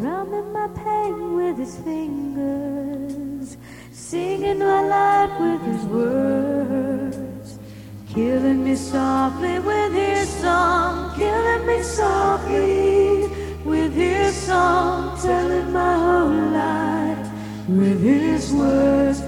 drumming my pain with his fingers, singing my life with his words, killing me softly with his song, killing me softly with his song, telling my whole life with his words,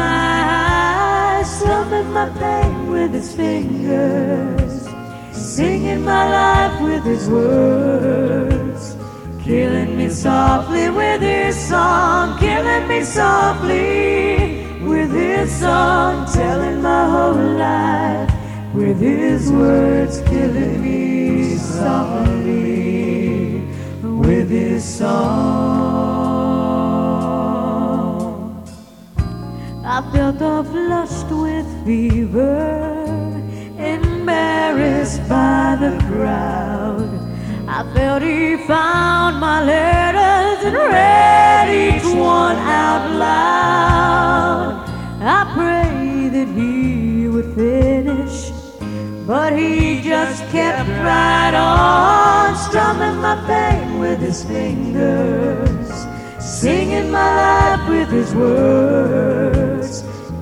my eyes, slumming my pain with his fingers, singing my life with his words, killing me softly with his song, killing me softly with his song, telling my whole life with his words, killing me softly with his song. Felt all flushed with fever, embarrassed by the crowd. I felt he found my letters and read each one out loud. I prayed that he would finish, but he just kept right on, strumming my pain with his fingers, singing my life with his words,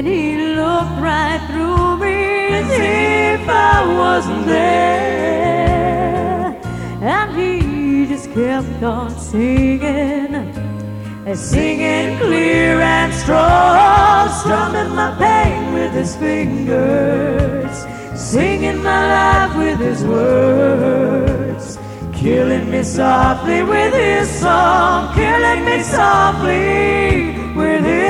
And he looked right through me as if I wasn't there. And he just kept on singing, singing clear and strong, strumming my pain with his fingers, singing my life with his words, killing me softly with his song, killing me softly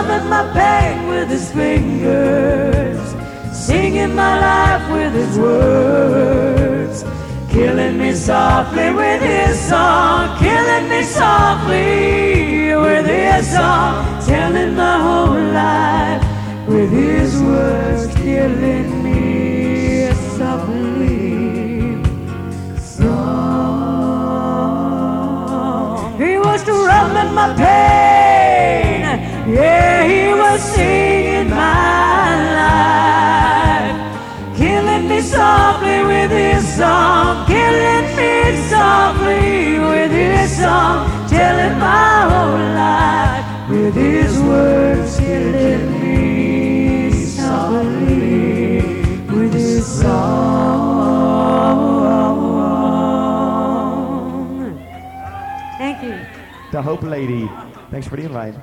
Strumming my pain with his fingers, singing my life with his words, killing me softly with his song, killing me softly with his song, telling my whole life with his words, killing me softly. Song. He was drumming my pain. Yeah, he was singing my life. Killing me softly with his song. Killing me softly with his song. Telling my whole life with his words. Killing me softly with his song. Thank you. The Hope Lady. Thanks for the invite.